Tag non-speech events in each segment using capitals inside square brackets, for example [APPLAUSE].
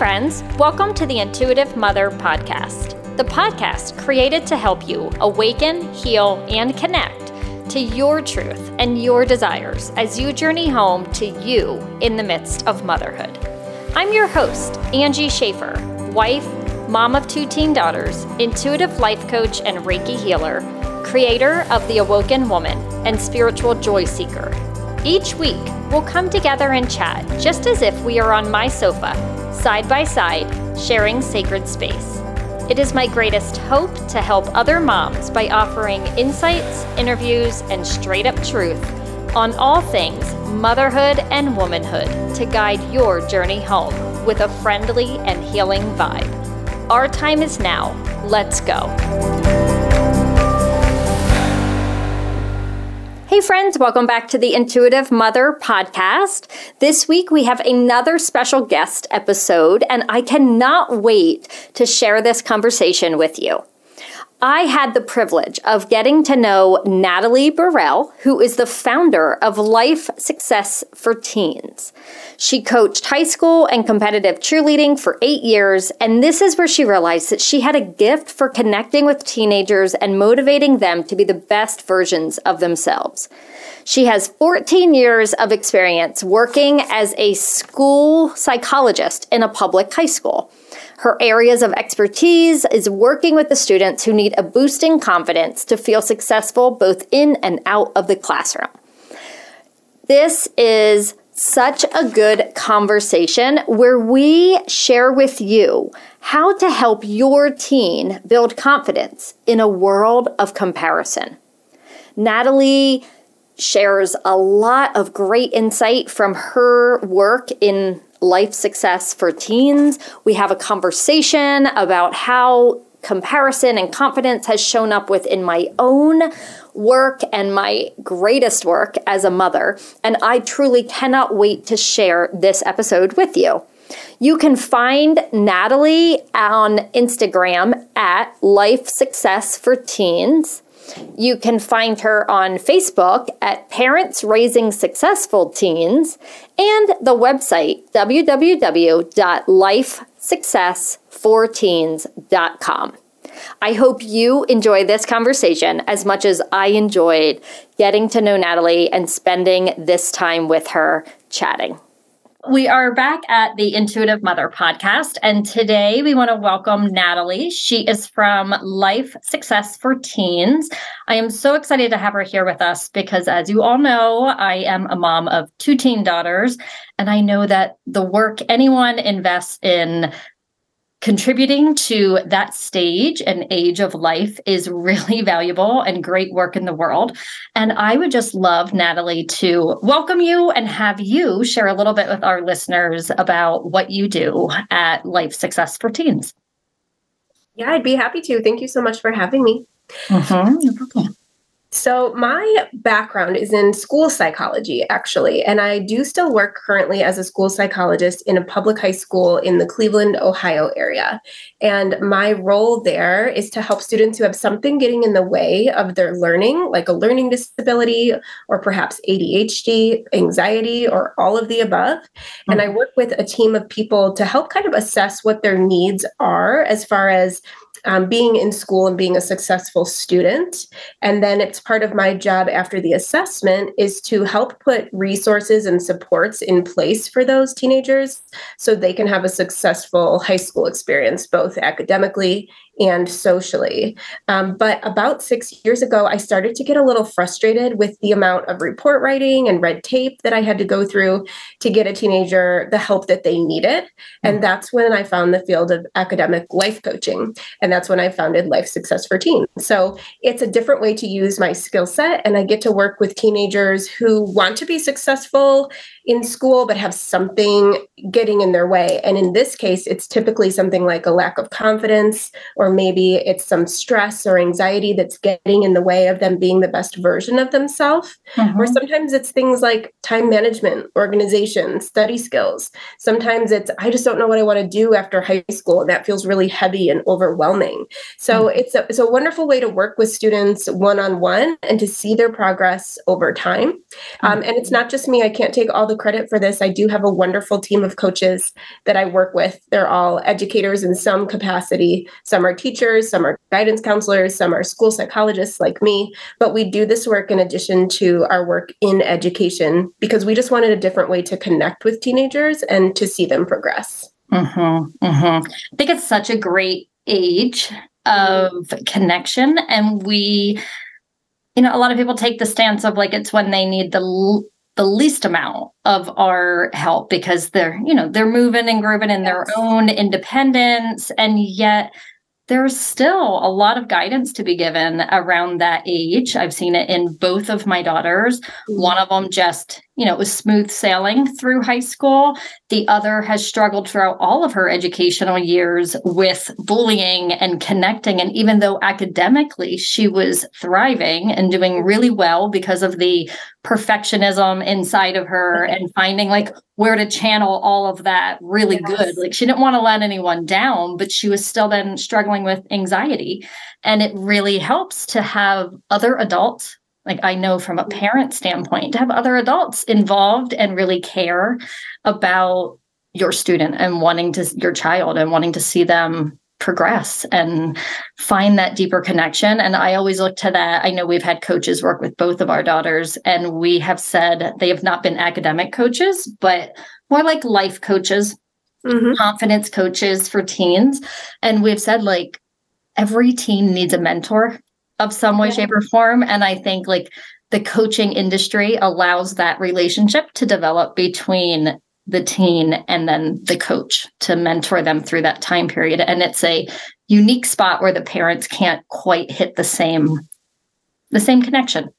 friends. Welcome to the Intuitive Mother Podcast, the podcast created to help you awaken, heal, and connect to your truth and your desires as you journey home to you in the midst of motherhood. I'm your host, Angie Schaefer, wife, mom of two teen daughters, intuitive life coach and Reiki healer, creator of The Awoken Woman, and spiritual joy seeker. Each week, we'll come together and chat just as if we are on my sofa side by side, sharing sacred space. It is my greatest hope to help other moms by offering insights, interviews, and straight up truth on all things motherhood and womanhood to guide your journey home with a friendly and healing vibe. Our time is now. Let's go. Hey, friends, welcome back to the Intuitive Mother podcast. This week we have another special guest episode, and I cannot wait to share this conversation with you. I had the privilege of getting to know Natalie Borrell, who is the founder of Life Success for Teens. She coached high school and competitive cheerleading for eight years, and this is where she realized that she had a gift for connecting with teenagers and motivating them to be the best versions of themselves. She has 14 years of experience working as a school psychologist in a public high school. Her areas of expertise is working with the students who need a boost in confidence to feel successful both in and out of the classroom. This is such a good conversation where we share with you how to help your teen build confidence in a world of comparison. Natalie shares a lot of great insight from her work in life success for teens. We have a conversation about how comparison and confidence has shown up within my own work and my greatest work as a mother. And I truly cannot wait to share this episode with you. You can find Natalie on Instagram at Life Success for Teens. You can find her on Facebook at Parents Raising Successful Teens and the website www.lifesuccessforteens.com. I hope you enjoy this conversation as much as I enjoyed getting to know Natalie and spending this time with her chatting. We are back at the Intuitive Mother podcast, and today we want to welcome Natalie. She is from Life Success for Teens. I am so excited to have her here with us because, as you all know, I am a mom of two teen daughters, and I know that the work anyone invests in contributing to that stage and age of life is really [LAUGHS] valuable and great work in the world. And I would just love, Natalie, to welcome you and have you share a little bit with our listeners about what you do at Life Success for Teens. Yeah, I'd be happy to. Thank you so much for having me. Mm-hmm. So, my background is in school psychology, actually, and I do still work currently as a school psychologist in a public high school in the Cleveland, Ohio area. And my role there is to help students who have something getting in the way of their learning, like a learning disability or perhaps ADHD, anxiety, or all of the above. Mm-hmm. And I work with a team of people to help kind of assess what their needs are as far as um, being in school and being a successful student. And then it's part of my job after the assessment is to help put resources and supports in place for those teenagers so they can have a successful high school experience, both academically and socially. Um, but about six years ago, I started to get a little frustrated with the amount of report writing and red tape that I had to go through to get a teenager the help that they needed. And mm. that's when I found the field of academic life coaching. And that's when I founded Life Success for Teens. So it's a different way to use my skill set. And I get to work with teenagers who want to be successful in school but have something getting in their way. And in this case, it's typically something like a lack of confidence, or maybe it's some stress or anxiety that's getting in the way of them being the best version of themselves. Mm-hmm. Or sometimes it's things like time management, organization, study skills. Sometimes it's, I just don't know what I want to do after high school. And that feels really heavy and overwhelming. So mm-hmm. it's, a, it's a wonderful way to work with students one on one and to see their progress over time. Mm-hmm. Um, and it's not just me, I can't take all the credit for this. I do have a wonderful team of coaches that I work with. They're all educators in some capacity. Some are teachers, some are guidance counselors, some are school psychologists like me. But we do this work in addition to our work in education because we just wanted a different way to connect with teenagers and to see them progress. Mm-hmm, mm-hmm. I think it's such a great age of connection. And we, you know, a lot of people take the stance of like it's when they need the the least amount of our help because they're, you know, they're moving and grooving in yes. their own independence. And yet there's still a lot of guidance to be given around that age. I've seen it in both of my daughters. Mm-hmm. One of them just, you know, it was smooth sailing through high school. The other has struggled throughout all of her educational years with bullying and connecting. And even though academically she was thriving and doing really well because of the perfectionism inside of her mm-hmm. and finding like where to channel all of that really yes. good. Like she didn't want to let anyone down, but she was still then struggling with anxiety. And it really helps to have other adults, like I know from a parent standpoint, to have other adults involved and really care about your student and wanting to your child and wanting to see them progress and find that deeper connection. And I always look to that. I know we've had coaches work with both of our daughters, and we have said they have not been academic coaches, but more like life coaches, mm-hmm. confidence coaches for teens. And we've said, like, every teen needs a mentor of some way, yeah. shape, or form. And I think, like, the coaching industry allows that relationship to develop between the teen and then the coach to mentor them through that time period. And it's a unique spot where the parents can't quite hit the same the same connection.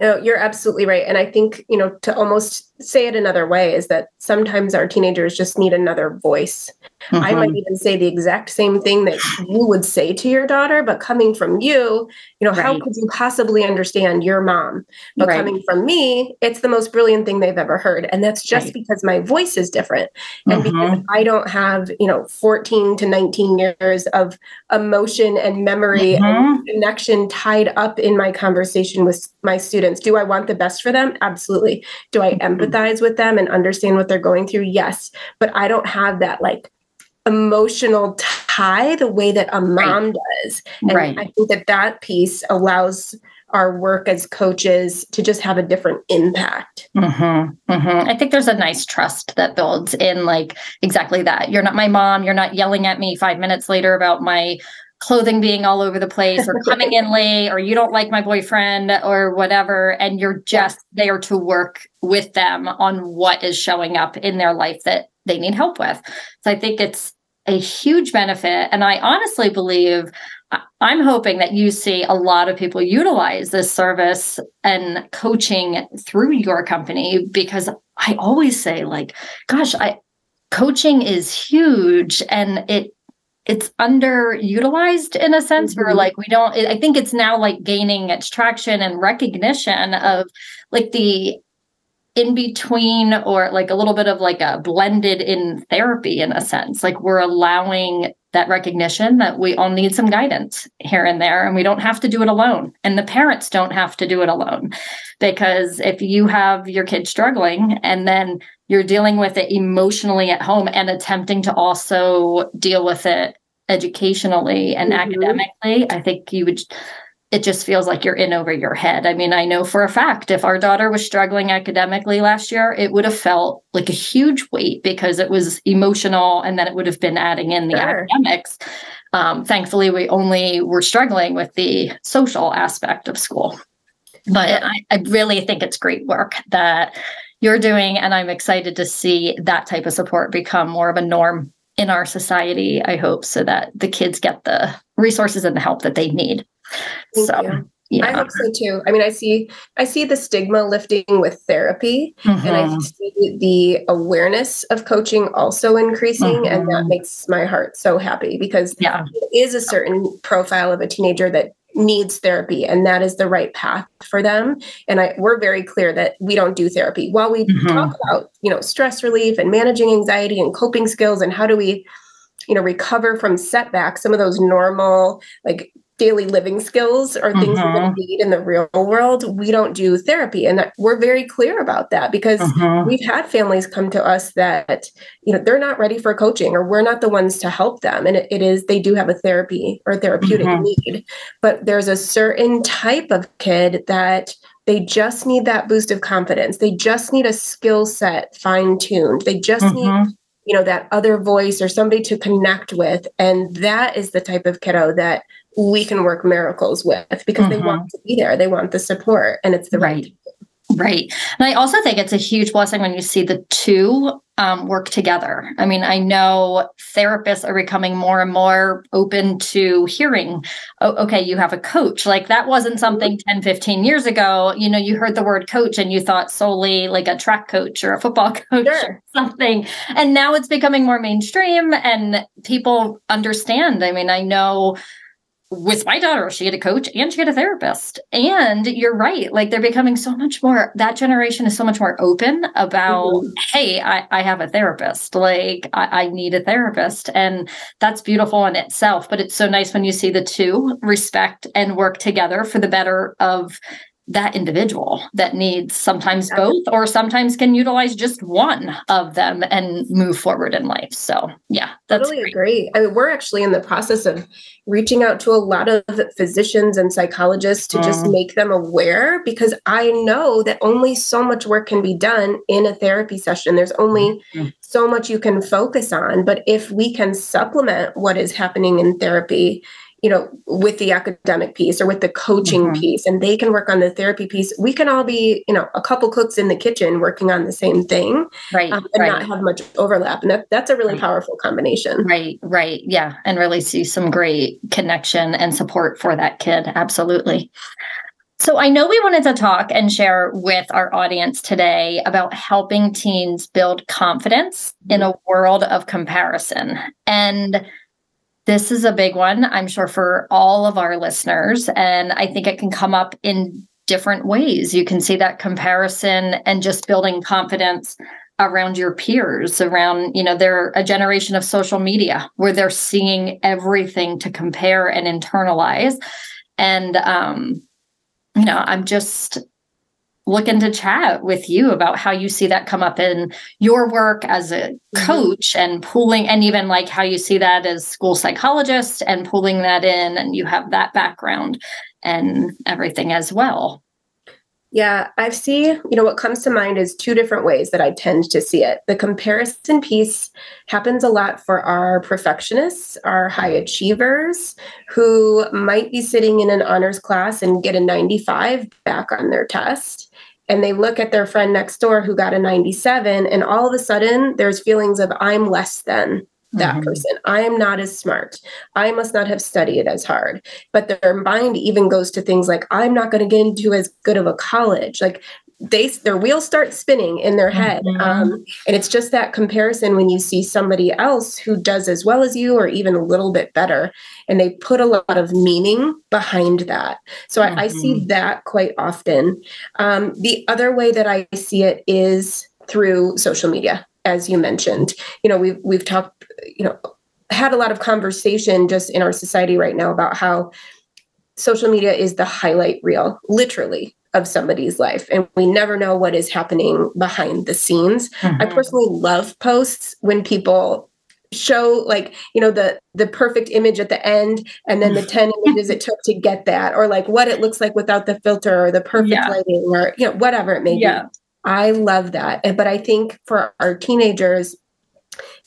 No, you're absolutely right. And I think, you know, to almost say it another way is that sometimes our teenagers just need another voice. Mm-hmm. I might mm-hmm. even say the exact same thing that you would say to your daughter, but coming from you, you know, right. how could you possibly understand your mom? But right. coming from me, it's the most brilliant thing they've ever heard. And that's just right. because my voice is different. And mm-hmm. because I don't have, you know, 14 to 19 years of emotion and memory mm-hmm. and connection tied up in my conversation with my students. Do I want the best for them? Absolutely. Do I empathize? empathize with them and understand what they're going through yes but i don't have that like emotional tie the way that a mom right. does and right. i think that that piece allows our work as coaches to just have a different impact. Mm-hmm, mm-hmm. I think there's a nice trust that builds in like exactly that. You're not my mom. You're not yelling at me five minutes later about my clothing being all over the place or coming in [LAUGHS] late or you don't like my boyfriend or whatever and you're just there to work with them on what is showing up in their life that they need help with. So i think it's a huge benefit and i honestly believe i'm hoping that you see a lot of people utilize this service and coaching through your company because i always say like gosh i coaching is huge and it it's underutilized in a sense mm-hmm. where like we don't i think it's now like gaining its traction and recognition of like the in between or like a little bit of like a blended in therapy in a sense. Like we're allowing that recognition that we all need some guidance here and there and we don't have to do it alone. And the parents don't have to do it alone. Because if you have your kid struggling and then you're dealing with it emotionally at home and attempting to also deal with it educationally and mm-hmm. academically, I think you would it just feels like you're in over your head. I mean, I know for a fact if our daughter was struggling academically last year, it would have felt like a huge weight because it was emotional and then it would have been adding in the sure. academics. Um, thankfully, we only were struggling with the social aspect of school. But I, I really think it's great work that you're doing. And I'm excited to see that type of support become more of a norm in our society, I hope, so that the kids get the resources and the help that they need. Thank so you. Yeah. I hope so too. I mean, I see I see the stigma lifting with therapy mm-hmm. and I mm-hmm. see the awareness of coaching also increasing mm-hmm. and that mm-hmm. makes my heart so happy because yeah. it is a certain profile of a teenager that needs therapy and that is the right path for them and I, we're very clear that we don't do therapy while we mm-hmm. talk about you know stress relief and managing anxiety and coping skills and how do we you know recover from setbacks some of those normal like daily living skills or things mm-hmm. we're going to need in the real world, we don't do therapy. And we're very clear about that because mm-hmm. we've had families come to us that, you know, they're not ready for coaching or we're not the ones to help them. And it, it is, they do have a therapy or therapeutic mm-hmm. need, but there's a certain type of kid that they just need that boost of confidence. They just need a skill set fine tuned. They just need mm-hmm. you know that other voice or somebody to connect with and that is the type of kiddo that we can work miracles with because mm-hmm. they want to be there. They want the support and it's the right. right. Right. And I also think it's a huge blessing when you see the two um, work together. I mean, I know therapists are becoming more and more open to hearing, oh, okay, you have a coach. Like that wasn't something mm-hmm. 10, 15 years ago. You know, you heard the word coach and you thought solely like a track coach or a football [LAUGHS] coach sure. or something. And now it's becoming more mainstream and people understand. I mean, I know with my daughter, she had a coach and she had a therapist. And you're right. Like they're becoming so much more, that generation is so much more open about, mm-hmm. hey, I, I, have a therapist. Like I, I need a therapist. And that's beautiful in itself. But it's so nice when you see the two respect and work together for the better of that individual that needs sometimes both or sometimes can utilize just one of them and move forward in life. So yeah that's totally agree. I mean, we're actually in the process of reaching out to a lot of physicians and psychologists to mm. just make them aware because i know that only so much work can be done in a therapy session. There's only mm. so much you can focus on. But if we can supplement what is happening in therapy you know, with the academic piece or with the coaching mm-hmm. piece, and they can work on the therapy piece. We can all be, you know, a couple cooks in the kitchen working on the same thing, right? Um, and right. not have much overlap, and that, that's a really right. powerful combination. Right, right, yeah, and really see some great connection and support for that kid. Absolutely. So I know we wanted to talk and share with our audience today about helping teens build confidence in a world of comparison and this is a big one, I'm sure, for all of our listeners. And I think it can come up in different ways. You can see that comparison and just building confidence around your peers around you know they're a generation of social media where they're seeing everything to compare and internalize and um you know i'm just looking to chat with you about how you see that come up in your work as a mm-hmm. coach and pulling and even like how you see that as school psychologist and pulling that in and you have that background and everything as well yeah, I see, you know, what comes to mind is two different ways that I tend to see it. The comparison piece happens a lot for our perfectionists, our high achievers who might be sitting in an honors class and get a 95 back on their test and they look at their friend next door who got a 97 and all of a sudden there's feelings of i'm less than that mm-hmm. person. I am not as smart. I must not have studied as hard. But their mind even goes to things like i'm not going to get into as good of a college. Like they their wheels start spinning in their head mm-hmm. um, and it's just that comparison when you see somebody else who does as well as you or even a little bit better and they put a lot of meaning behind that so mm-hmm. I, I, see mm-hmm. that quite often um, the other way that i see it is through social media as you mentioned you know we've we've talked you know had a lot of conversation just in our society right now about how social media is the highlight reel literally of somebody's life and we never know what is happening behind the scenes mm-hmm. i personally love posts when people show like you know the the perfect image at the end and then the 10 images it took to get that or like what it looks like without the filter or the perfect yeah. lighting or you know whatever it may yeah. be i love that but i think for our teenagers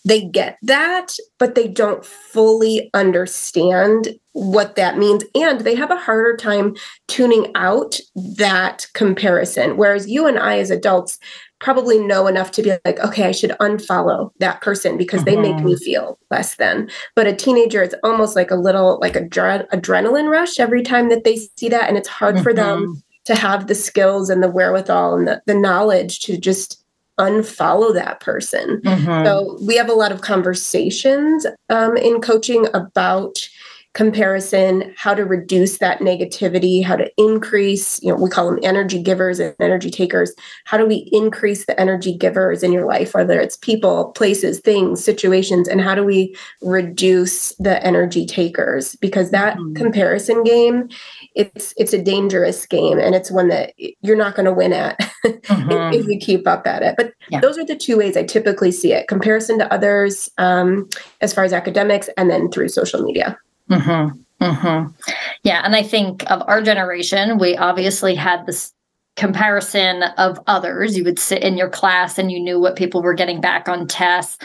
they get that, but they don't fully understand what that means. And they have a harder time tuning out that comparison. Whereas you and I, as adults, probably know enough to be like, okay, I should unfollow that person because mm-hmm. they make me mm-hmm. feel less than. But a teenager, it's almost like a little like a adre- adrenaline rush every time that they see that. And it's hard mm-hmm. for them mm-hmm. to have the skills and the wherewithal and the, the knowledge to just unfollow that person. Mm-hmm. So we have a lot of conversations um, in coaching about comparison, how to reduce that negativity, how to increase, you know, we call them energy givers and energy takers. How do we increase the energy givers in your life, whether it's people, places, things, situations, and how do we reduce the energy takers? Because that mm-hmm. comparison game, it's it's a dangerous game and it's one that you're not going to win at [LAUGHS] mm-hmm. if you keep up at it. But yeah. those are the two ways I typically see it: comparison to others, um, as far as academics, and then through social media. Mm-hmm. Mm-hmm. Yeah. And I think of our generation, we obviously had this comparison of others. You would sit in your class and you knew what people were getting back on tests.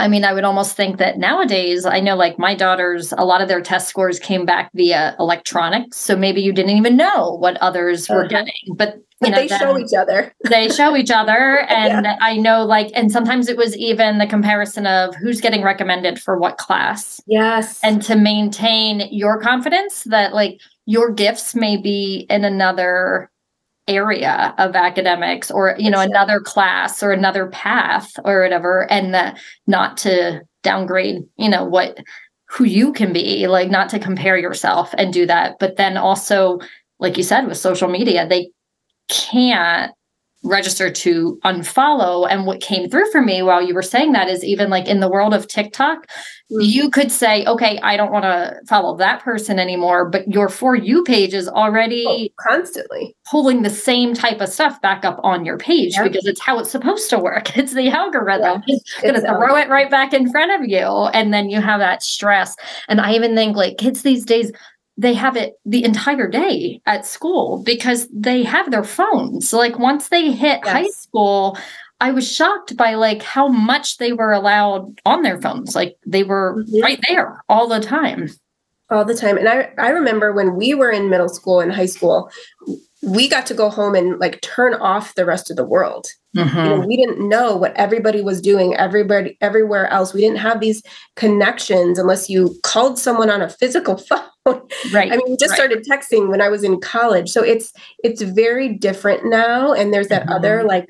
I mean, I would almost think that nowadays, I know like my daughters, a lot of their test scores came back via electronics. So maybe you didn't even know what others were uh-huh. getting. But you know, [LAUGHS] they show each other. they show each other. And yeah. I know like, and sometimes it was even the comparison of who's getting recommended for what class. Yes. And to maintain your confidence that like your gifts may be in another area of academics or you know sure. another class or another path or whatever and that not to downgrade you know what who you can be like not to compare yourself and do that but then also like you said with social media they can't register to unfollow. And what came through for me while you were saying that is even like in the world of TikTok, mm-hmm. you could say, okay, I don't want to follow that person anymore, but your For You page is already oh, constantly pulling the same type of stuff back up on your page because it's how it's supposed to work. [LAUGHS] It's the algorithm. Yeah, it's going to throw it right back in front of you. And then you have that stress. And I even think like kids these days, they have it the entire day at school because they have their phones. Like once they hit yes. high school, I was shocked by like how much they were allowed on their phones. Like they were mm-hmm. right there all the time. All the time. And I, I remember when we were in middle school and high school, we got to go home and like turn off the rest of the world. Mm-hmm. You know, we didn't know what everybody was doing, everybody everywhere else. We didn't have these connections unless you called someone on a physical phone. Right. I mean, we just right. started texting when I was in college. So it's it's very different now. And there's that mm-hmm. other like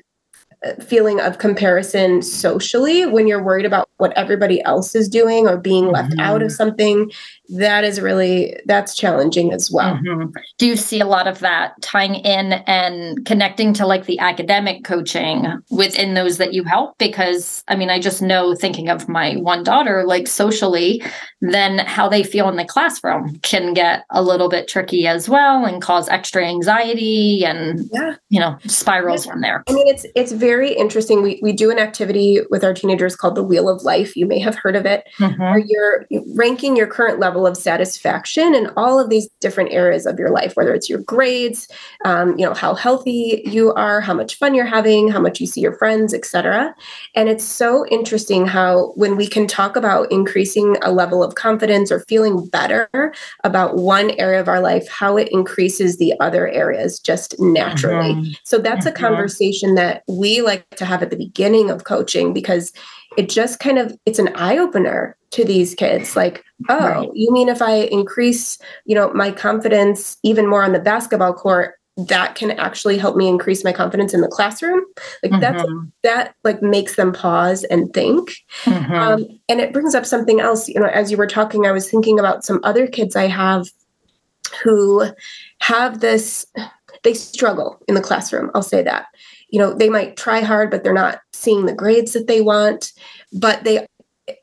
feeling of comparison socially when you're worried about what everybody else is doing or being left mm-hmm. out of mm-hmm. something that is really that's challenging as well mm-hmm. do you see a lot of that tying in and connecting to like the academic coaching within those that you help because i mean i just know thinking of my one daughter like socially then how they feel in the classroom can get a little bit tricky as well and cause extra anxiety and yeah you know spirals yeah. from there i mean it's it's very interesting we, we do an activity with our teenagers called the wheel of life you may have heard of it mm-hmm. where you're ranking your current level level of satisfaction in all of these different areas of your life, whether it's your grades, um, you know, how healthy you are, how much fun you're having, how much you see your friends, etc. And it's so interesting how when we can talk about increasing a level of confidence or feeling better about one area of our life, how it increases the other areas just naturally. Mm-hmm. So that's mm-hmm. a conversation that we like to have at the beginning of coaching because it just kind of it's an eye opener to these kids like oh right. you mean if i increase you know my confidence even more on the basketball court that can actually help me increase my confidence in the classroom like mm-hmm. that's that like makes them pause and think mm-hmm. um, and it brings up something else you know as you were talking i was thinking about some other kids i have who have this they struggle in the classroom i'll say that you know they might try hard but they're not seeing the grades that they want but they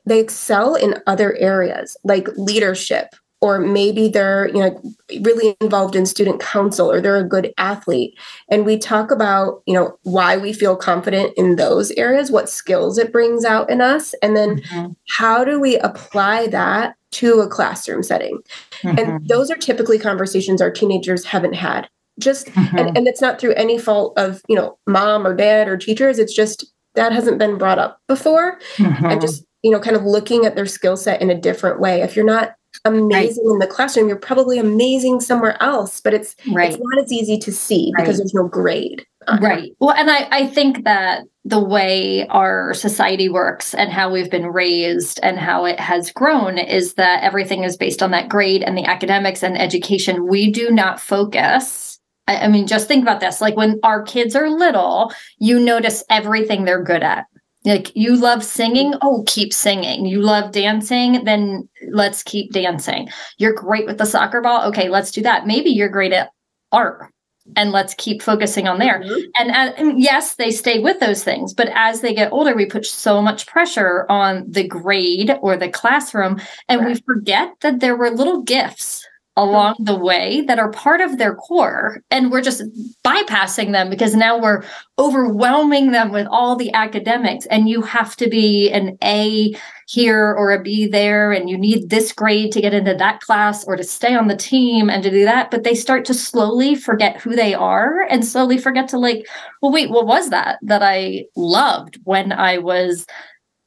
they excel in other areas like leadership or maybe they're you know really involved in student council or they're a good athlete and we talk about you know why we feel confident in those areas what skills it brings out in us and then mm-hmm. how do we apply that to a classroom setting mm-hmm. and those are typically conversations our teenagers haven't had just mm-hmm. and, and it's not through any fault of you know mom or dad or teachers it's just that hasn't been brought up before mm-hmm. and just you know kind of looking at their skill set in a different way if you're not amazing right. in the classroom you're probably amazing somewhere else but it's right. it's not as easy to see right. because there's no grade right well and I, I think that the way our society works and how we've been raised and how it has grown is that everything is based on that grade and the academics and education we do not focus I, I mean, just think about this. Like when our kids are little, you notice everything they're good at. Like you love singing, oh, keep singing. You love dancing, then let's keep dancing. You're great with the soccer ball, okay, let's do that. Maybe you're great at art and let's keep focusing on there. Mm-hmm. And, uh, and, yes, they stay with those things, but as they get older, we put so much pressure on the grade or the classroom, and right. we forget that there were little gifts along the way that are part of their core and we're just bypassing them because now we're overwhelming them with all the academics and you have to be an A here or a B there and you need this grade to get into that class or to stay on the team and to do that but they start to slowly forget who they are and slowly forget to like well wait what was that that I loved when I was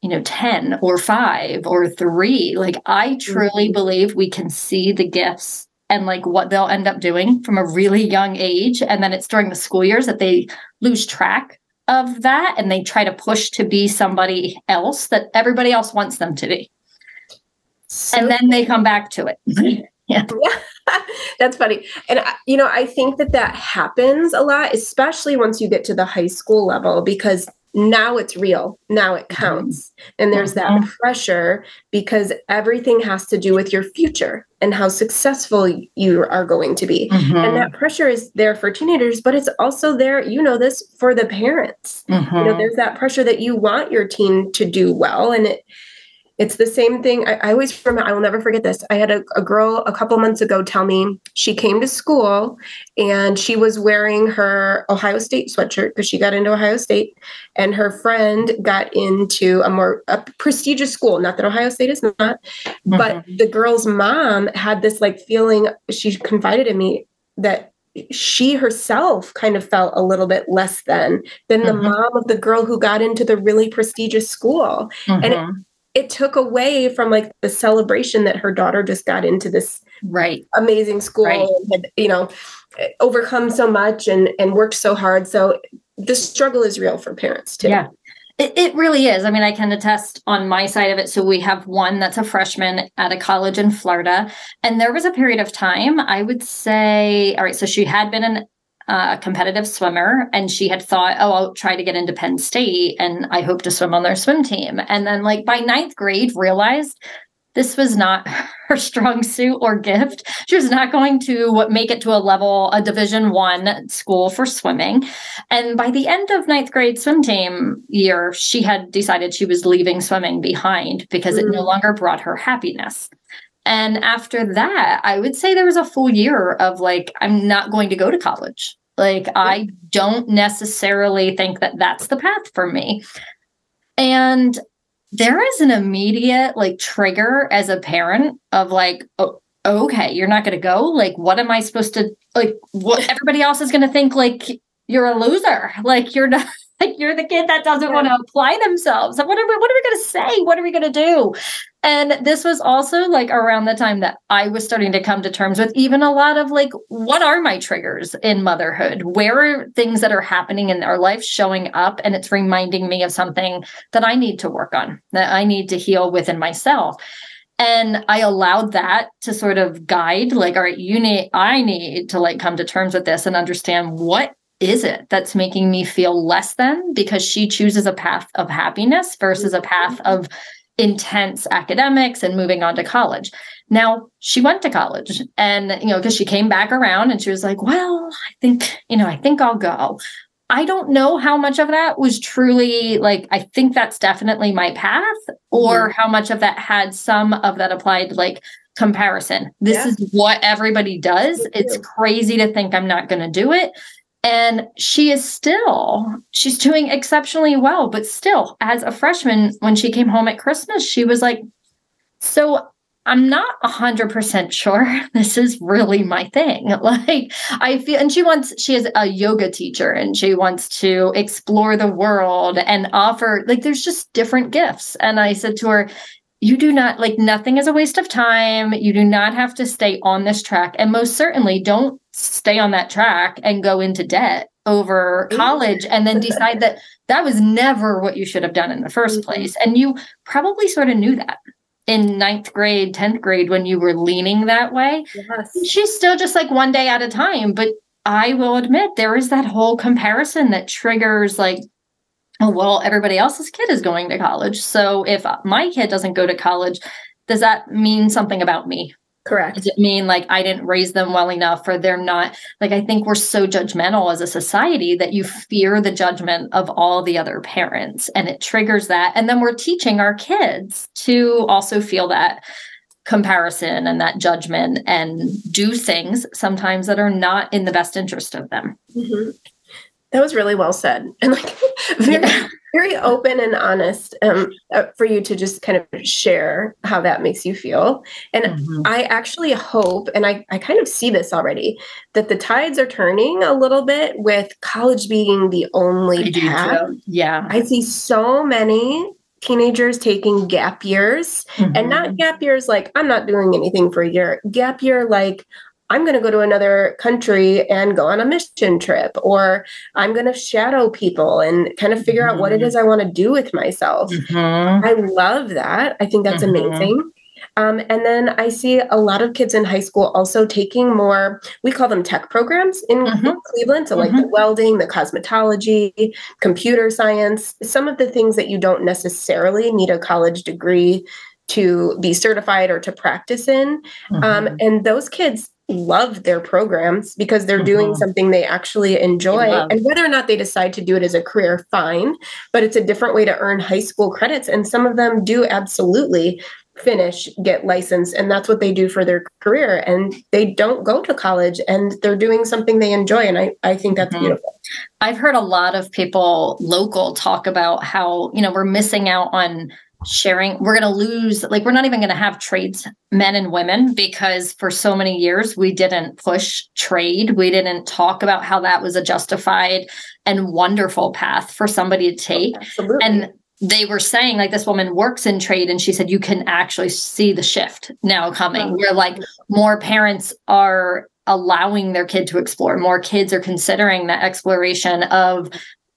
you know 10 or 5 or 3 like i truly mm-hmm. believe we can see the gifts and like what they'll end up doing from a really young age and then it's during the school years that they lose track of that and they try to push to be somebody else that everybody else wants them to be so, and then they come back to it [LAUGHS] yeah. [LAUGHS] yeah. That's funny. And, you know, I think that that happens a lot, especially once you get to the high school level, because now it's real now it mm-hmm. counts and there's that mm-hmm. pressure because everything has to do with your future and how successful you are going to be mm-hmm. and that pressure is there for teenagers but it's also there you know this for the parents mm-hmm. you know there's that pressure that you want your teen to do well and it it's the same thing. I, I always remember, I will never forget this. I had a, a girl a couple months ago tell me she came to school and she was wearing her Ohio State sweatshirt because she got into Ohio State, and her friend got into a more a prestigious school. Not that Ohio State is not, mm-hmm. but the girl's mom had this like feeling. She confided in me that she herself kind of felt a little bit less than than the mm-hmm. mom of the girl who got into the really prestigious school, mm-hmm. and it, mm-hmm it took away from like the celebration that her daughter just got into this right amazing school right. and had, you know overcome so much and and worked so hard so the struggle is real for parents too yeah it, it really is. I mean, I can attest on my side of it. So we have one that's a freshman at a college in Florida. And there was a period of time, I would say, all right, so she had been an a competitive swimmer and she had thought, oh, I'll try to get into Penn State and I hope to swim on their swim team. And then, like, by ninth grade, realized this was not [LAUGHS] her strong suit or gift. She was not going to make it to a level, a division one school for swimming. And by the end of ninth grade swim team year, she had decided she was leaving swimming behind because mm. it no mm. longer brought her happiness. And after that, I would say there was a full year of like, I'm not going to go to college. Like, I don't necessarily think that that's the path for me. And there is an immediate like trigger as a parent of like, oh, okay, you're not going to go. Like, what am I supposed to like? What [LAUGHS] everybody else is going to think like you're a loser. Like, you're not like you're the kid that doesn't yeah. want to apply themselves. What are we, what are we going to say? What are we going to do? And this was also like around the time that I was starting to come to terms with even a lot of like, what are my triggers in motherhood? Where are things that are happening in our life showing up? And it's reminding me of something that I need to work on, that I need to heal within myself. And I allowed that to sort of guide, like, all right, you need, I need to like come to terms with this and understand what is it that's making me feel less than because she chooses a path of happiness versus a path of intense academics and moving on to college. Now, she went to college and, you know, because she came back around and she was like, well, I think, you know, I think I'll go. I don't know how much of that was truly like, I think that's definitely my path, or mm-hmm. how much of that had some of that applied like comparison. This yeah. is what everybody does. It's crazy to think I'm not going to do it. And she is still, she's doing exceptionally well, but still, as a freshman, when she came home at Christmas, she was like, So I'm not 100% sure [LAUGHS] this is really my thing. [LAUGHS] Like, I feel, and she wants, she is a yoga teacher and she wants to explore the world and offer, like, there's just different gifts. And I said to her, you do not like nothing is a waste of time. You do not have to stay on this track. And most certainly don't stay on that track and go into debt over college and then decide that that was never what you should have done in the 1st mm-hmm. place. And you probably sort of knew that in ninth grade, 10th grade when you were leaning that way. Yes. She's still just like one day at a time. But I will admit there is that whole comparison that triggers like oh, well, everybody else's kid is going to college. So if my kid doesn't go to college, does that mean something about me? Correct. Does it mean like I didn't raise them well enough or they're not like I think we're so judgmental as a society that you fear the judgment of all the other parents and it triggers that. And then we're teaching our kids to also feel that comparison and that judgment and do things sometimes that are not in the best interest of them. Mm-hmm. That was really well said. And like [LAUGHS] very yeah very open and honest um, uh, for you to just kind of share how that makes you feel. And mm-hmm. I actually hope, and I, I kind of see this already, that the tides are turning a little bit with college being the only path. Yeah. I see so many teenagers taking gap years mm-hmm. and not mm-hmm. gap years like i'm not doing anything for a year gap year like I'm going to go to another country and go on a mission trip, or I'm going to shadow people and kind of figure mm-hmm. out what it mm-hmm. I want to do with myself. Mm-hmm. I love that. I think that's mm-hmm. amazing. Um, and then I see a lot of kids in high school also taking more, we call them tech programs in mm-hmm. Cleveland. So, like the mm-hmm. welding, the cosmetology, computer science, some of the things that you don't necessarily need a college degree to be certified or to practice in. Um, and those kids love their programs because they're mm-hmm. doing something they actually enjoy. And whether or not they decide to do it as a career, fine. But it's a different way to earn high school credits. And some of them do absolutely finish, get licensed, and that's what they do for their career. And they don't go to college and they're doing something they enjoy. And I, I think that's mm-hmm. beautiful. I've heard a lot of people local talk about how, you know, we're missing out on sharing we're going to lose like we're not even going to have trades men and women because for so many years we didn't push trade. We didn't talk about how that was a justified and wonderful path for somebody to take. Absolutely. and they were saying like this woman works in trade and she said you can actually see the shift now coming. Where like more parents are allowing their kid to explore more kids are considering that exploration of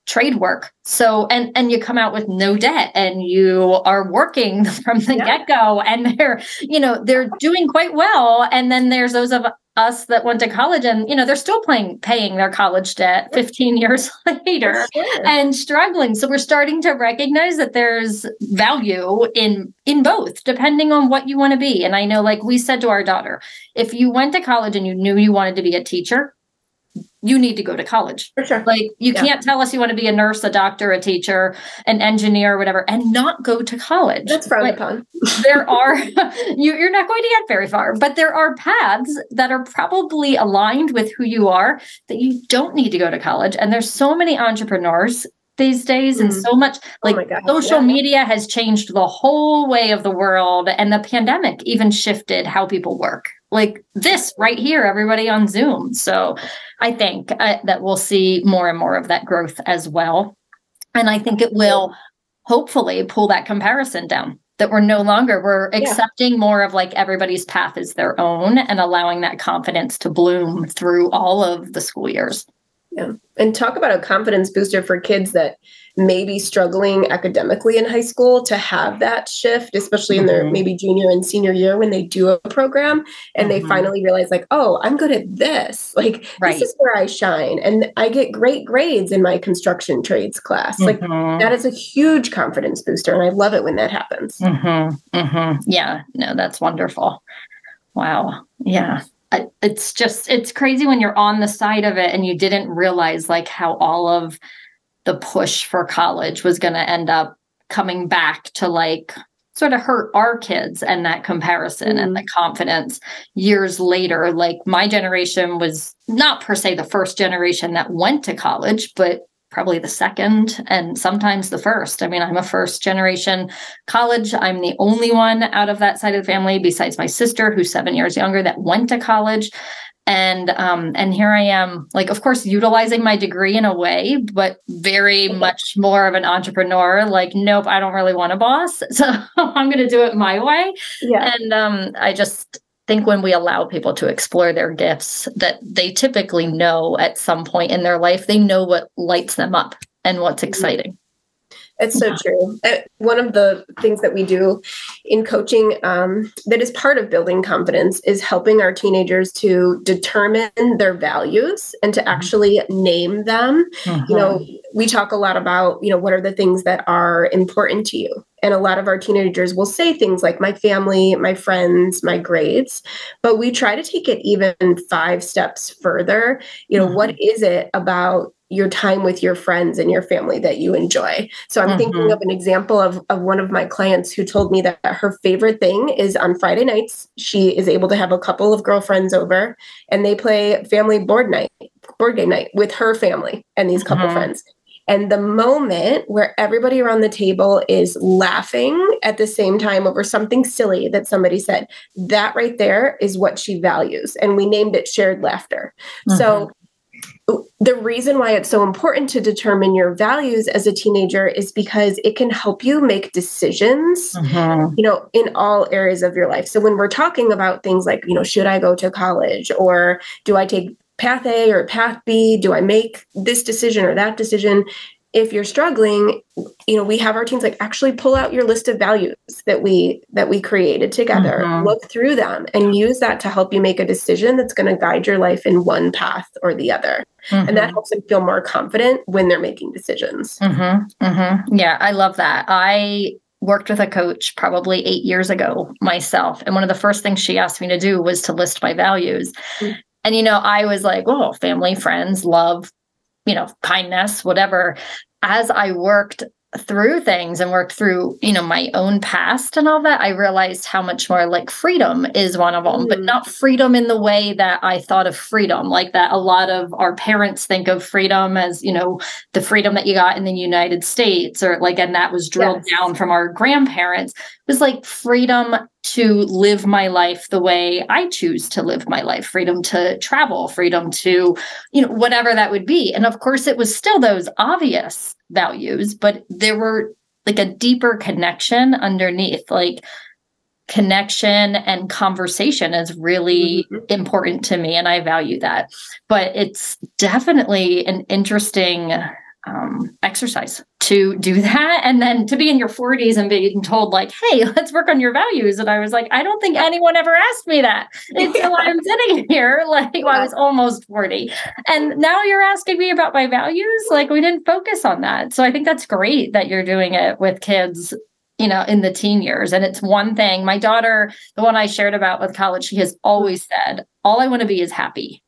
trade work. So and and you come out with no debt and you are working [LAUGHS] from the yeah. get-go and they're you know they're doing quite well and then there's those of us that went to college and you know they're still paying paying their college debt 15 years [LAUGHS] later sure. and struggling so we're starting to recognize that there's value in in both depending on what you want to be and i know like we said to our daughter if you went to college and you knew you wanted to be a teacher you need to go to college. For sure. Like you yeah. can't tell us you want to be a nurse, a doctor, a teacher, an engineer, whatever, and not go to college. That's frowned like, upon. there [LAUGHS] are [LAUGHS] you, you're not going to get very far, but there are paths that are probably aligned with who you are that you don't need to go to college. And there's so many entrepreneurs these days and mm. so much oh like oh social yeah. media has changed the whole way of the world and the pandemic even shifted how people work like this right here everybody on zoom. So i think uh, that we'll see more and more of that growth as well. And i think it will hopefully pull that comparison down that we're no longer we're accepting yeah. more of like everybody's path is their own and allowing that confidence to bloom through all of the school years yeah. And talk about a confidence booster for kids that may be struggling academically in high school to have that shift, especially in their mm-hmm. maybe junior and senior year when they do a program and mm-hmm. they finally realize, like, oh, I'm good at this. [LAUGHS] Like, right. this is where I shine. And I get great grades in my construction trades class. Mm-hmm. Like, that is a huge confidence booster. And I love it when that happens. Mm-hmm. Mm-hmm. Yeah. No, that's wonderful. Wow. Yeah it's just it's crazy when you're on the side of it and you didn't realize like how all of the push for college was going to end up coming back to like sort of hurt our kids and that comparison and the mm. confidence years later like my generation was not per se the first generation that went to college but probably the second and sometimes the first. I mean, I'm a first generation college. I'm the only one out of that side of the family, besides my sister, who's seven years younger, that went to college. And um, and here I am, like, of course, utilizing my degree in a way, but very much more of an entrepreneur. Like, nope, I don't really want a boss, [LAUGHS] so I'm going to do it my way. Yeah. And um, I just think when we allow people to explore their gifts that they typically know at some point in their life they know what lights them up and what's mm-hmm. exciting It's so true. Uh, one of the things that we do in coaching um, that is part of building confidence is helping our teenagers to determine their values and to mm-hmm. actually name them. Mm-hmm. You know, we talk a lot about, you know, what are the things that are important to you? And a lot of our teenagers will say things like my family, my friends, my grades. But we try to take it even five steps further. You know, mm-hmm. what is it about your time with your friends and your family that you enjoy. So I'm mm-hmm. thinking of an example of, of one of my clients who told me that her favorite thing is on Friday nights, she is able to have a couple of girlfriends over and they play family board night, board game night with her family and these couple mm-hmm. friends. And the moment where everybody around the table is laughing at the same time over something silly that somebody said, that right there is what she values. And we named it shared laughter. Mm-hmm. So the reason why it's so important to determine your values as a teenager is because it can help you make decisions mm-hmm. you know in all areas of your life. So when we're talking about things like you know should i go to college or do i take path a or path b? Do i make this decision or that decision if you're struggling you know we have our teams like actually pull out your list of values that we that we created together mm-hmm. look through them and use that to help you make a decision that's going to guide your life in one path or the other mm-hmm. and that helps them feel more confident when they're making decisions mm-hmm. mm-hmm. yeah i love that i worked with a coach probably eight years ago myself and one of the first things she asked me to do was to list my values mm. and you know i was like oh family friends love you know, kindness, whatever. As I worked through things and worked through you know my own past and all that i realized how much more like freedom is one of them mm. but not freedom in the way that i thought of freedom like that a lot of our parents think of freedom as you know the freedom that you got in the united states or like and that was drilled yes. down from our grandparents was like freedom to live my life the way I choose to live my life, freedom to travel, freedom to, you know, whatever that would be. And of course, it was still those obvious values, but there were like a deeper connection underneath, like connection and conversation is really mm-hmm. important to me. And I value that. But it's definitely an interesting um, exercise to do that. And then to be in your 40s and being told like hey [LAUGHS] let's work on your values. And i was like i don't think anyone ever asked me that [LAUGHS] until yeah. i'm sitting here [LAUGHS] like i was almost 40 and now you're asking me about my values? Like we didn't focus on that. So i think that's great that you're doing it with kids you know in the teen years. And it's one thing my daughter the one i shared about with college she has always said all i want to be is happy.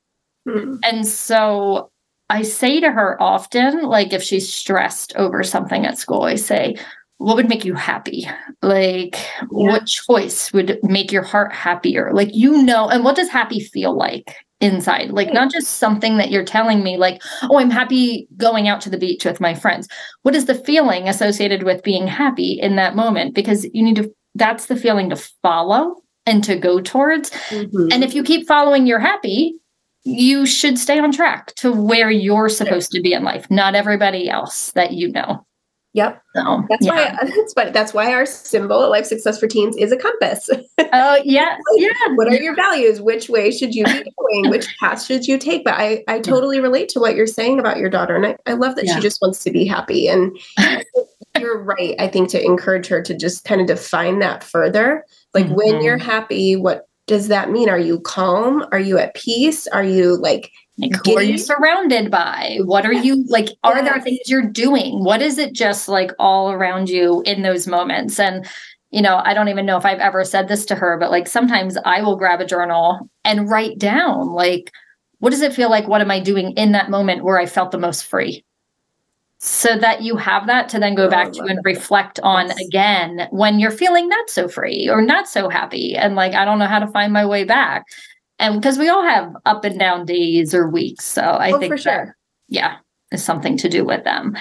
Mm-hmm. and so I say to her often, like if she's stressed over something at school, I say, what would make you happy? Like, yeah. what choice would make your heart happier? Like, you know, and what does happy feel like inside? Like, not just something that you're telling me, like, oh, I'm happy going out to the beach with my friends. What is the feeling associated with being happy in that moment? Because you need to, that's the feeling to follow and to go towards. Mm-hmm. And if you keep following you're happy, you should stay on track to where you're supposed to be in life, not everybody else that you know. Yep. So, that's yeah. why [LAUGHS] that's why that's why our symbol at Life Success for Teens is a compass. [LAUGHS] Oh yeah. [LAUGHS] yeah. What are your values? Which way should you be going? Which path should you take? But I, I totally relate to what you're saying about your daughter. And I, I love that yeah. she just wants to be happy. And you're right. I think to encourage her to just kind of define that further. Like mm-hmm. when you're happy, what does that mean? Are you calm? Are you at peace? Are you like, like who are you surrounded by? What are you like? Are there things you're doing? What is it just like all around you in those moments? And you know, I don't even know if I've ever said this to her, but like sometimes I will grab a journal and write down like, what does it feel like? What am I doing in that moment where I felt the most free? So that you have that to then go back to and reflect on again when you're feeling not so free or not so happy and like I don't know how to find my way back. And because we all have up and down days or weeks. So I oh, think for sure. That, yeah, is something to do with them.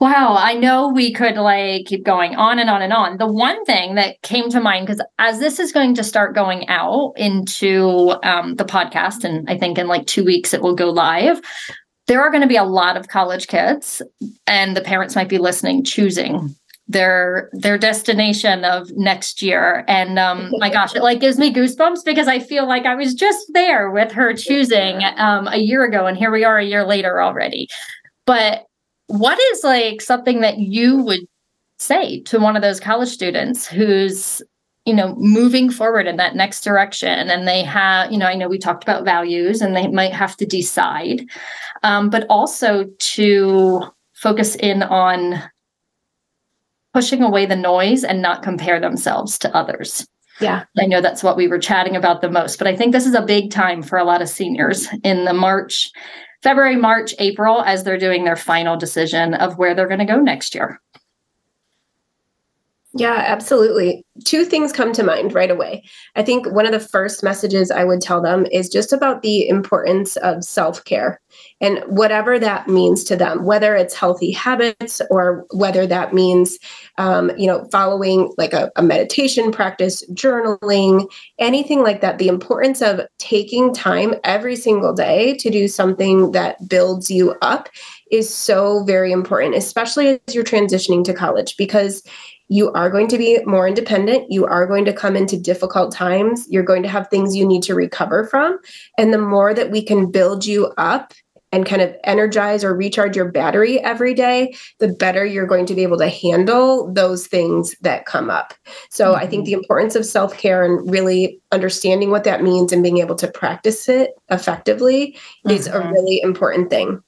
Wow, I know we could like keep going on and on and on. The one thing that came to mind because as this is going to start going out into um, the podcast, and I think in like two weeks it will go live there are going to be a lot of college kids and the parents might be listening choosing their their destination of next year. And um my [LAUGHS] gosh it like gives me goosebumps because i feel like i was just there with her choosing um a year ago and here we are a year later already. But what is like something that you would say to one of those college students who's you know moving forward in that next direction. And they have you know i know we talked about values and they might have to decide um, but also to focus in on pushing away the noise and not compare themselves to others. Yeah. I know that's what we were chatting about the most but i think this is a big time for a lot of seniors in the march february march april as they're doing their final decision of where they're going to go next year yeah, absolutely. Two things come to mind right away. I think one of the first messages I would tell them is just about the importance of self care and whatever that means to them, whether it's healthy habits or whether that means, um, you know, following like a, a meditation practice, journaling, anything like that. The importance of taking time every single day to do something that builds you up is so very important, especially as you're transitioning to college, because you are going to be more independent. You are going to come into difficult times. You're going to have things you need to recover from. And the more that we can build you up and kind of energize or recharge your battery every day, the better you're going to be able to handle those things that come up. So mm-hmm. I think mm-hmm. the importance of self care and really understanding what that means and being able to practice it effectively mm-hmm. is a mm-hmm. really important thing.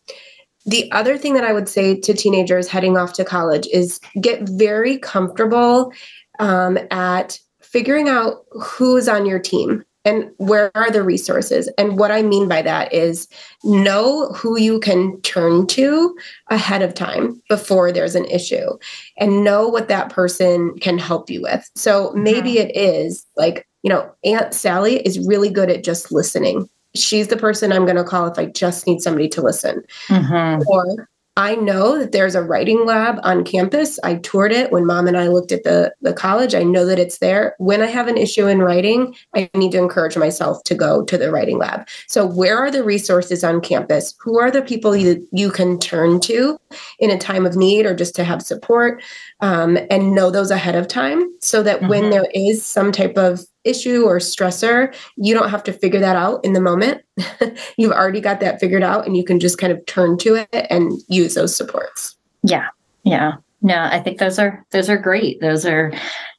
The other thing that I would say to teenagers heading off to college is get very comfortable um, at figuring out who's on your team and where are the resources. And what I mean by that is know who you can turn to ahead of time before there's an issue and know what that person can help you with. So maybe yeah. it is like, you know, Aunt Sally is really good at just listening she's the person I'm going to call if I just need somebody to listen. Mm-hmm. Or I know that there's a writing lab on campus. I toured it when mom and I looked at the, the college. I know that it's there. When I have an issue in writing, I need to encourage myself to go to the writing lab. So, where are the resources on campus? Who are the people you, you can turn to in a time of need or just to have support? Um, and know those ahead of time so that mm-hmm. when there is some type of issue or stressor, you don't have to figure that out in the moment. [LAUGHS] You've already got that figured out and you can just kind of turn to it and use those supports. Yeah. Yeah. No, I think those are those are great. Those are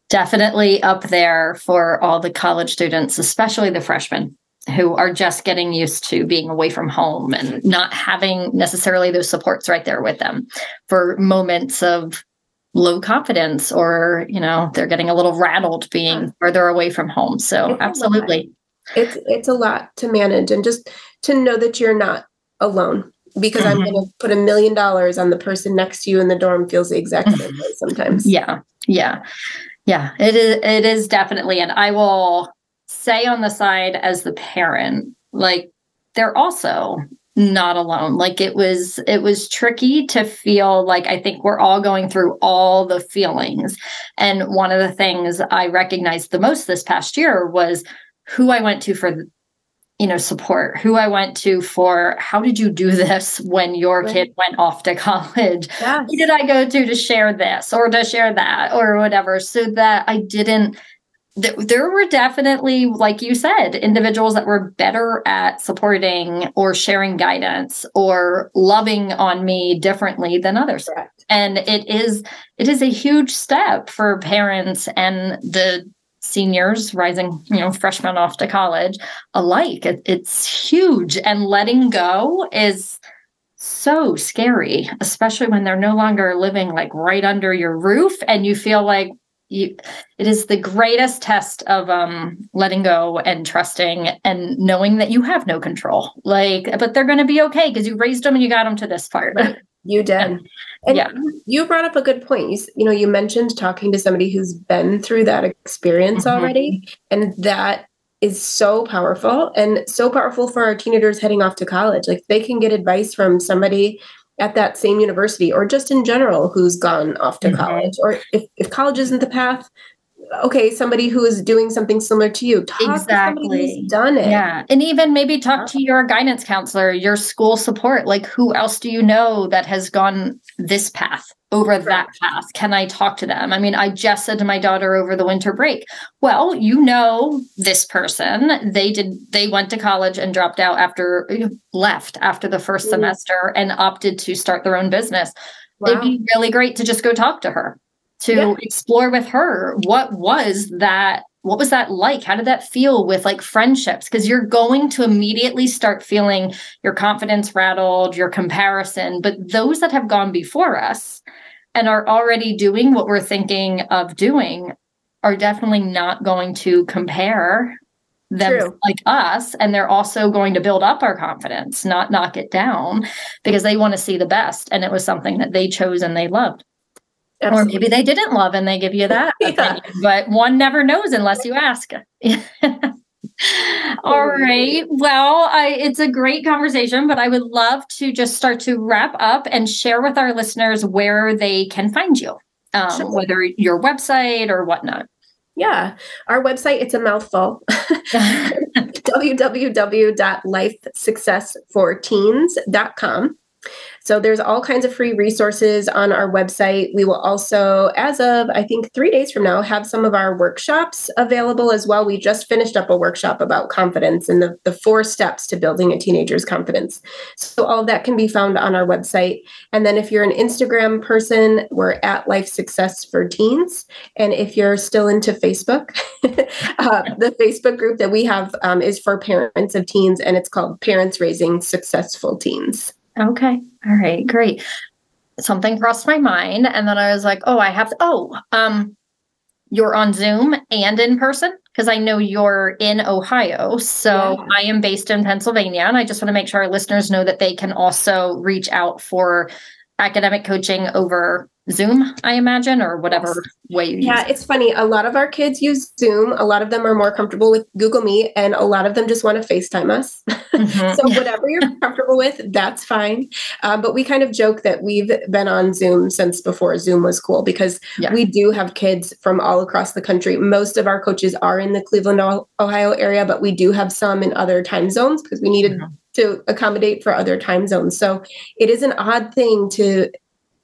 definitely up there for all the college students, especially the freshmen who are just getting used to being away from home and not having necessarily those supports right there with them for moments of low confidence or you know they're getting a little rattled being further away from home. So it's absolutely. It's it's a lot to manage and just to know that you're not alone because mm-hmm. i'm going to put a million dollars on the person next to you in the dorm feels the exact same way sometimes. Yeah. Yeah. Yeah. It is it is definitely and i will say on the side as the parent like they're also not alone like it was it was tricky to feel like i think we're all going through all the feelings and one of the things i recognized the most this past year was who i went to for you know support who i went to for how did you do [LAUGHS] this when your right. kid went off to college yes. who did i go to to share this or to share that or whatever so that i didn't there were definitely, like you said, individuals that were better at supporting or sharing guidance or loving on me differently than others. Correct. And it is it is a huge step for parents and the seniors rising, you know, freshmen off to college alike. It, it's huge, and letting go is so scary, especially when they're no longer living like right under your roof and you feel like you it is the greatest test of um letting go and trusting and knowing that you have no control. Like but they're going to be okay because you raised them and you got them to this part you did. And yeah. you brought up a good point. You, you know you mentioned talking to somebody who's been through that experience mm-hmm. already and that is so powerful and so powerful for our teenagers heading off to college. Like they can get advice from somebody at that same university or just in general who's gone off to mm-hmm. college or if, if college isn't the path okay, somebody who is doing something similar to you. Talk exactly. done it. Yeah. And even maybe talk to your guidance counselor, your school support. Like, who else do you know that has gone this path over right. that path? Can I talk to them? I mean, I just said to my daughter over the winter break, well, you know this person. They did, they went to college and dropped out after, left after the 1st mm-hmm. semester and opted to start their own business. Wow. It'd be really great to just go talk to her to yeah. explore with her what was that what was that like? How did that feel with like friendships? Because you're going to immediately start feeling your confidence rattled your comparison. But those that have gone before us and are already doing what we're thinking of doing are definitely not going to compare them True. like us. And they're also going to build up our confidence not knock it down because they want to see the best. And it was something that they chose and they loved Absolutely. Or maybe they didn't love and they give you that. [LAUGHS] yeah. But one never knows unless you ask. [LAUGHS] All right. Well, I, it's a great conversation, but I would love to just start to wrap up and share with our listeners where they can find you, um, sure. whether your website or whatnot. Yeah, our website, it's a mouthful [LAUGHS] www.lifesuccessforteens.com. So there's all kinds of free resources on our website. We will also, as of I think three days from now, have some of our workshops available as well. We just finished up a workshop about confidence and the, the four steps to building a teenager's confidence. So all of that can be found on our website. And then if you're an Instagram person, we're at Life Success for Teens. And if you're still into Facebook, [LAUGHS] uh, the Facebook group that we have um, is for parents of teens, and it's called Parents Raising Successful Teens. Okay. All right. Great. Something crossed my mind. And then I was like, oh, I have to, oh, um, you're on Zoom and in person because I know you're in Ohio. So yeah. I am based in Pennsylvania. And I just want to make sure our listeners know that they can also reach out for academic coaching over Zoom, I imagine, or whatever way you yeah, it. it's funny. A lot of our kids use Zoom. A lot of them are more comfortable with Google Meet, and a lot of them just want to FaceTime us. Mm-hmm. [LAUGHS] so, whatever you're [LAUGHS] comfortable with, that's fine. Uh, but we kind of joke that we've been on Zoom since before Zoom was cool because yeah. we do have kids from all across the country. Most of our coaches are in the Cleveland, Ohio area, but we do have some in other time zones because we needed. Mm-hmm to accommodate for other time zones. So it is an odd thing to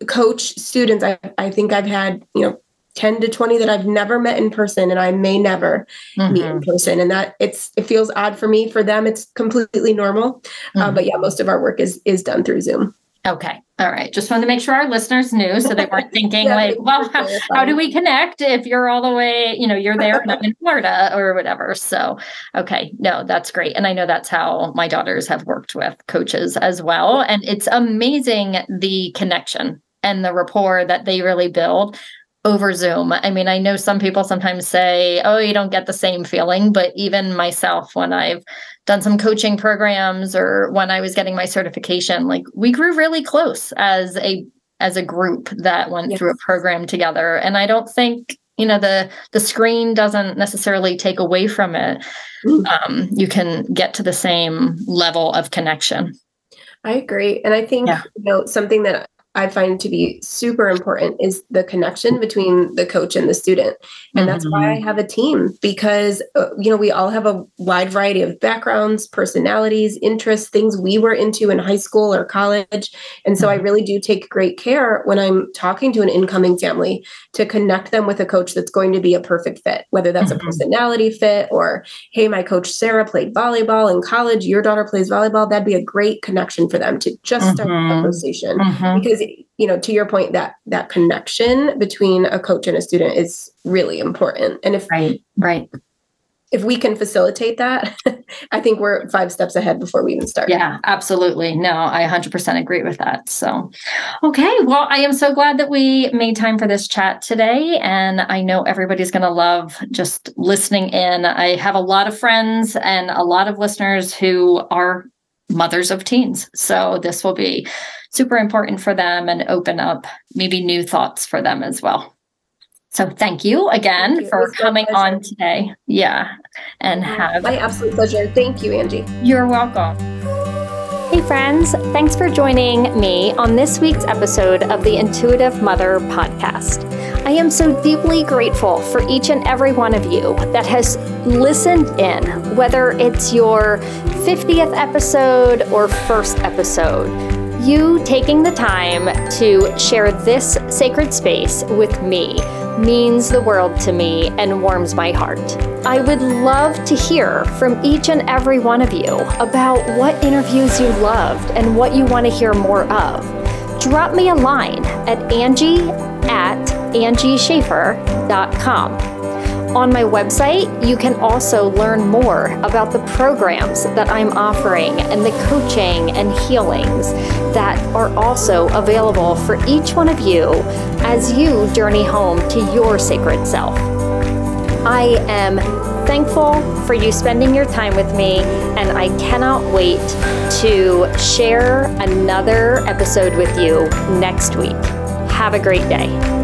coach students. I, I think I've had, you know, 10 to 20 that I've never met in person and I may never mm-hmm. meet in mm-hmm. person. And that it's, it feels odd for me. For them, it's completely normal. Mm-hmm. Uh, but yeah, most of our work is, is done through Zoom. Okay. All right. Just wanted to make sure our listeners knew so they weren't [LAUGHS] thinking yeah, like, well, how, how, do we connect if you're all the way, you know, you're there and I'm in Florida [LAUGHS] or whatever. So, okay. No, that's great. And I know that's how my daughters have worked with coaches as well. And it's amazing the connection and the rapport that they really build over Zoom. I mean, I know some people sometimes say, oh, you don't get the same feeling, but even myself, when I've done some coaching programs or when I was getting my certification, like we grew really close as a as a group that went yes. through a program together. And I don't think you know the the screen doesn't necessarily take away from it mm. um, you can get to the same level of connection I agree. And I think, yeah. you know, something that I find to be super important is the connection between the coach and the student. And mm-hmm. that's why I mm-hmm. have a team because, uh, you know, we all have a wide variety of backgrounds, personalities, interests, things we were into in high school or college. And so mm-hmm. I really do take great care when I'm talking to an incoming family to connect them with a coach that's going to be a perfect fit, whether that's mm-hmm. a personality fit or, hey, my coach Sarah played volleyball in college, your daughter plays volleyball. That'd be a great connection for them to just start a mm-hmm. conversation mm-hmm. Because you know to your point that that connection between a coach and a student is really important. And if right right. if we can facilitate that [LAUGHS] i think we're five steps ahead before we even start. Yeah absolutely. No i 100% agree with that. So okay well i am so glad that we made time for this chat today. And i know everybody's going to love just listening in. I have a lot of friends and a lot of listeners who are mothers of teens so this will be super important for them and open up maybe new thoughts for them as well. So thank you again thank you. for coming on today. Yeah. And have my absolute pleasure. Thank you, Angie. You're welcome. Hey, friends, thanks for joining me on this week's episode of the Intuitive Mother podcast. I am so deeply grateful for each and every one of you that has listened in, whether it's your 50th episode or first episode. You taking the time to share this sacred space with me means the world to me and warms my heart. I would love to hear from each and every one of you about what interviews you loved and what you want to hear more of. Drop me a line at Angie at angieschafer.com. On my website, you can also learn more about the programs that I'm offering and the coaching and healings that are also available for each one of you as you journey home to your sacred self. I am thankful for you spending your time with me, and I cannot wait to share another episode with you next week. Have a great day.